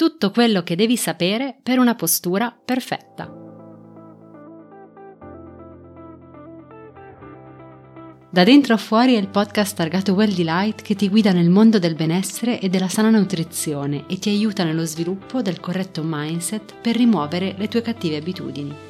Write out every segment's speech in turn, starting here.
tutto quello che devi sapere per una postura perfetta. Da dentro a fuori è il podcast targato Well Delight che ti guida nel mondo del benessere e della sana nutrizione e ti aiuta nello sviluppo del corretto mindset per rimuovere le tue cattive abitudini.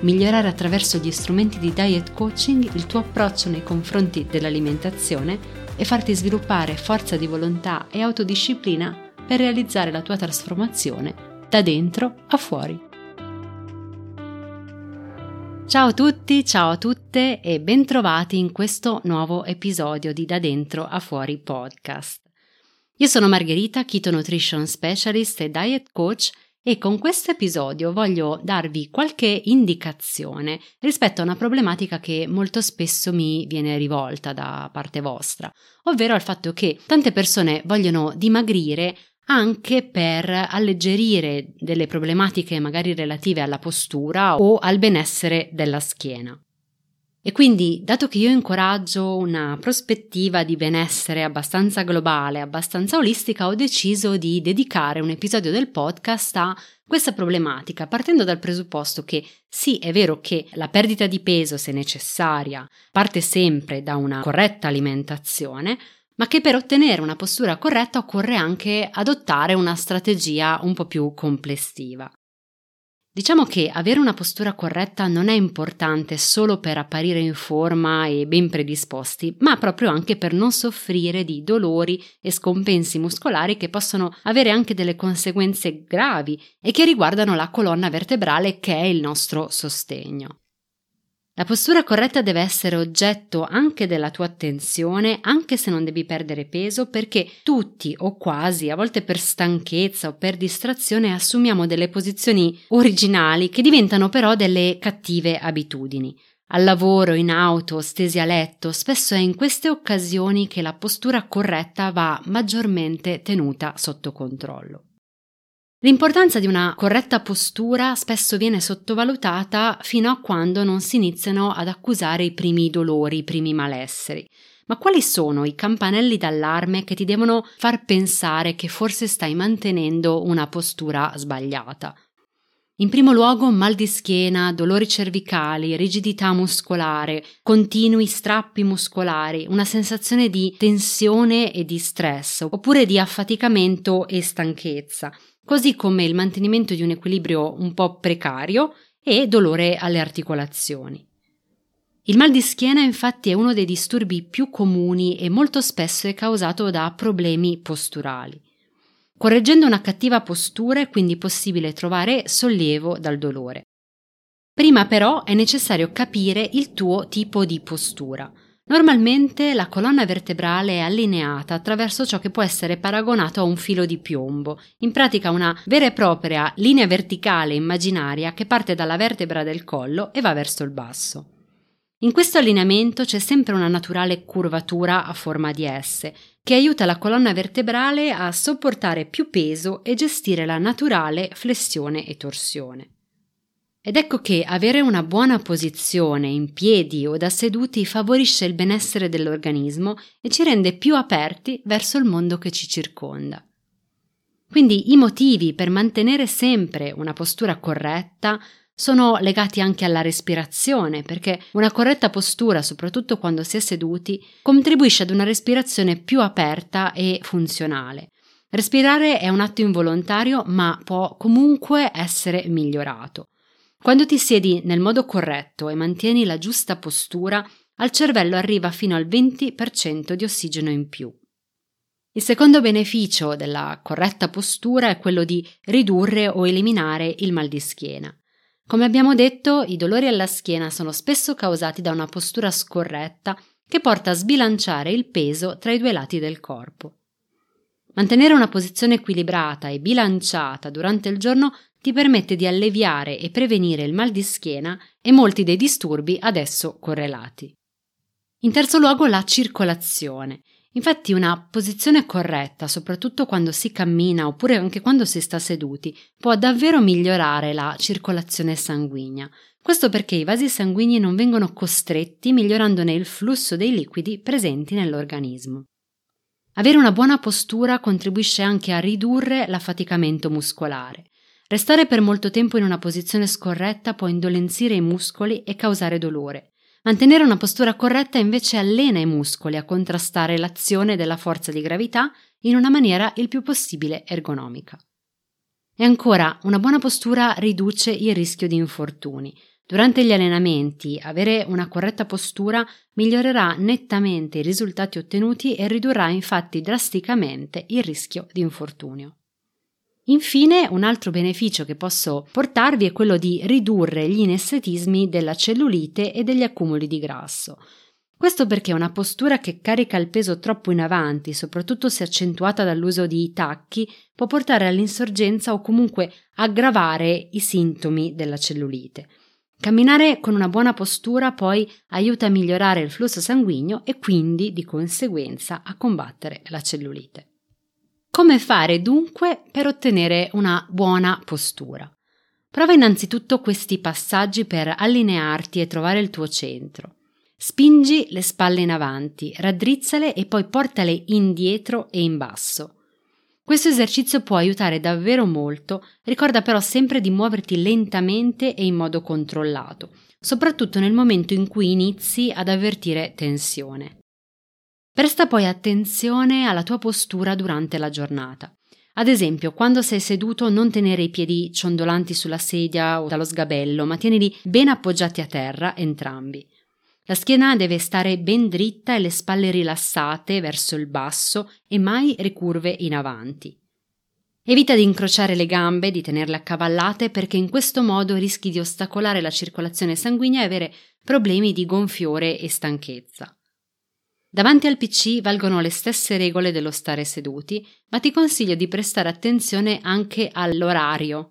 Migliorare attraverso gli strumenti di diet coaching il tuo approccio nei confronti dell'alimentazione e farti sviluppare forza di volontà e autodisciplina per realizzare la tua trasformazione da dentro a fuori. Ciao a tutti, ciao a tutte e bentrovati in questo nuovo episodio di Da Dentro a Fuori podcast. Io sono Margherita, Keto Nutrition Specialist e Diet Coach e con questo episodio voglio darvi qualche indicazione rispetto a una problematica che molto spesso mi viene rivolta da parte vostra, ovvero al fatto che tante persone vogliono dimagrire anche per alleggerire delle problematiche magari relative alla postura o al benessere della schiena. E quindi, dato che io incoraggio una prospettiva di benessere abbastanza globale, abbastanza olistica, ho deciso di dedicare un episodio del podcast a questa problematica, partendo dal presupposto che sì, è vero che la perdita di peso, se necessaria, parte sempre da una corretta alimentazione, ma che per ottenere una postura corretta occorre anche adottare una strategia un po' più complessiva. Diciamo che avere una postura corretta non è importante solo per apparire in forma e ben predisposti, ma proprio anche per non soffrire di dolori e scompensi muscolari che possono avere anche delle conseguenze gravi e che riguardano la colonna vertebrale che è il nostro sostegno. La postura corretta deve essere oggetto anche della tua attenzione, anche se non devi perdere peso, perché tutti o quasi, a volte per stanchezza o per distrazione, assumiamo delle posizioni originali che diventano però delle cattive abitudini. Al lavoro, in auto, stesi a letto, spesso è in queste occasioni che la postura corretta va maggiormente tenuta sotto controllo. L'importanza di una corretta postura spesso viene sottovalutata fino a quando non si iniziano ad accusare i primi dolori, i primi malesseri. Ma quali sono i campanelli d'allarme che ti devono far pensare che forse stai mantenendo una postura sbagliata? In primo luogo mal di schiena, dolori cervicali, rigidità muscolare, continui strappi muscolari, una sensazione di tensione e di stress, oppure di affaticamento e stanchezza, così come il mantenimento di un equilibrio un po' precario e dolore alle articolazioni. Il mal di schiena infatti è uno dei disturbi più comuni e molto spesso è causato da problemi posturali. Correggendo una cattiva postura è quindi possibile trovare sollievo dal dolore. Prima però è necessario capire il tuo tipo di postura. Normalmente la colonna vertebrale è allineata attraverso ciò che può essere paragonato a un filo di piombo, in pratica una vera e propria linea verticale immaginaria che parte dalla vertebra del collo e va verso il basso. In questo allineamento c'è sempre una naturale curvatura a forma di S, che aiuta la colonna vertebrale a sopportare più peso e gestire la naturale flessione e torsione. Ed ecco che avere una buona posizione in piedi o da seduti favorisce il benessere dell'organismo e ci rende più aperti verso il mondo che ci circonda. Quindi i motivi per mantenere sempre una postura corretta sono legati anche alla respirazione, perché una corretta postura, soprattutto quando si è seduti, contribuisce ad una respirazione più aperta e funzionale. Respirare è un atto involontario, ma può comunque essere migliorato. Quando ti siedi nel modo corretto e mantieni la giusta postura, al cervello arriva fino al 20% di ossigeno in più. Il secondo beneficio della corretta postura è quello di ridurre o eliminare il mal di schiena. Come abbiamo detto, i dolori alla schiena sono spesso causati da una postura scorretta che porta a sbilanciare il peso tra i due lati del corpo. Mantenere una posizione equilibrata e bilanciata durante il giorno ti permette di alleviare e prevenire il mal di schiena e molti dei disturbi ad esso correlati. In terzo luogo la circolazione. Infatti una posizione corretta, soprattutto quando si cammina oppure anche quando si sta seduti, può davvero migliorare la circolazione sanguigna. Questo perché i vasi sanguigni non vengono costretti, migliorandone il flusso dei liquidi presenti nell'organismo. Avere una buona postura contribuisce anche a ridurre l'affaticamento muscolare. Restare per molto tempo in una posizione scorretta può indolenzire i muscoli e causare dolore. Mantenere una postura corretta invece allena i muscoli a contrastare l'azione della forza di gravità in una maniera il più possibile ergonomica. E ancora, una buona postura riduce il rischio di infortuni. Durante gli allenamenti, avere una corretta postura migliorerà nettamente i risultati ottenuti e ridurrà infatti drasticamente il rischio di infortunio. Infine, un altro beneficio che posso portarvi è quello di ridurre gli inestetismi della cellulite e degli accumuli di grasso. Questo perché una postura che carica il peso troppo in avanti, soprattutto se accentuata dall'uso di tacchi, può portare all'insorgenza o comunque aggravare i sintomi della cellulite. Camminare con una buona postura poi aiuta a migliorare il flusso sanguigno e quindi di conseguenza a combattere la cellulite. Come fare dunque per ottenere una buona postura? Prova innanzitutto questi passaggi per allinearti e trovare il tuo centro. Spingi le spalle in avanti, raddrizzale e poi portale indietro e in basso. Questo esercizio può aiutare davvero molto, ricorda però sempre di muoverti lentamente e in modo controllato, soprattutto nel momento in cui inizi ad avvertire tensione. Presta poi attenzione alla tua postura durante la giornata. Ad esempio, quando sei seduto non tenere i piedi ciondolanti sulla sedia o dallo sgabello, ma tienili ben appoggiati a terra entrambi. La schiena deve stare ben dritta e le spalle rilassate verso il basso e mai ricurve in avanti. Evita di incrociare le gambe, di tenerle accavallate perché in questo modo rischi di ostacolare la circolazione sanguigna e avere problemi di gonfiore e stanchezza. Davanti al PC valgono le stesse regole dello stare seduti, ma ti consiglio di prestare attenzione anche all'orario.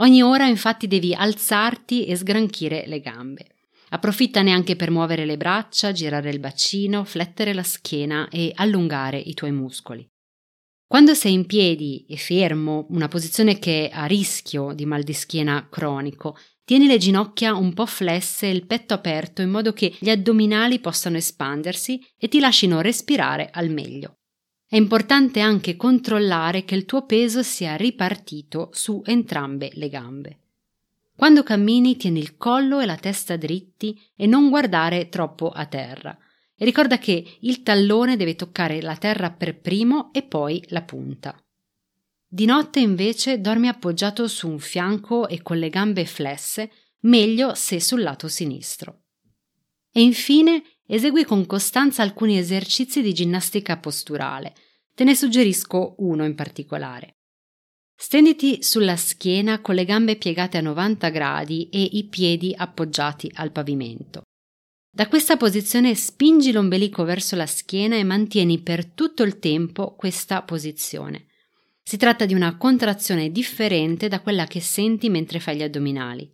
Ogni ora infatti devi alzarti e sgranchire le gambe. Approfittane anche per muovere le braccia, girare il bacino, flettere la schiena e allungare i tuoi muscoli. Quando sei in piedi e fermo, una posizione che è a rischio di mal di schiena cronico, Tieni le ginocchia un po' flesse e il petto aperto in modo che gli addominali possano espandersi e ti lasciano respirare al meglio. È importante anche controllare che il tuo peso sia ripartito su entrambe le gambe. Quando cammini tieni il collo e la testa dritti e non guardare troppo a terra. E ricorda che il tallone deve toccare la terra per primo e poi la punta. Di notte invece dormi appoggiato su un fianco e con le gambe flesse, meglio se sul lato sinistro. E infine esegui con costanza alcuni esercizi di ginnastica posturale. Te ne suggerisco uno in particolare. Stenditi sulla schiena con le gambe piegate a 90 gradi e i piedi appoggiati al pavimento. Da questa posizione spingi l'ombelico verso la schiena e mantieni per tutto il tempo questa posizione. Si tratta di una contrazione differente da quella che senti mentre fai gli addominali.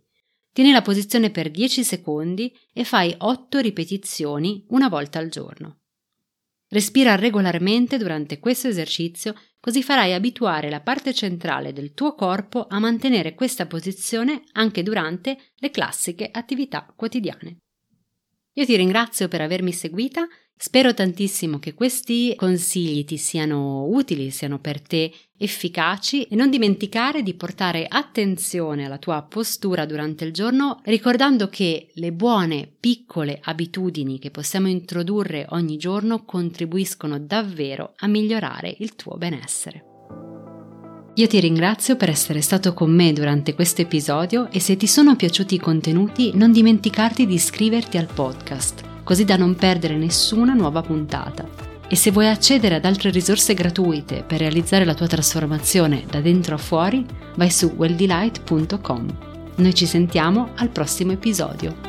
Tieni la posizione per 10 secondi e fai 8 ripetizioni una volta al giorno. Respira regolarmente durante questo esercizio così farai abituare la parte centrale del tuo corpo a mantenere questa posizione anche durante le classiche attività quotidiane. Io ti ringrazio per avermi seguita Spero tantissimo che questi consigli ti siano utili, siano per te efficaci e non dimenticare di portare attenzione alla tua postura durante il giorno ricordando che le buone piccole abitudini che possiamo introdurre ogni giorno contribuiscono davvero a migliorare il tuo benessere. Io ti ringrazio per essere stato con me durante questo episodio e se ti sono piaciuti i contenuti non dimenticarti di iscriverti al podcast così da non perdere nessuna nuova puntata. E se vuoi accedere ad altre risorse gratuite per realizzare la tua trasformazione da dentro a fuori, vai su welldelight.com. Noi ci sentiamo al prossimo episodio.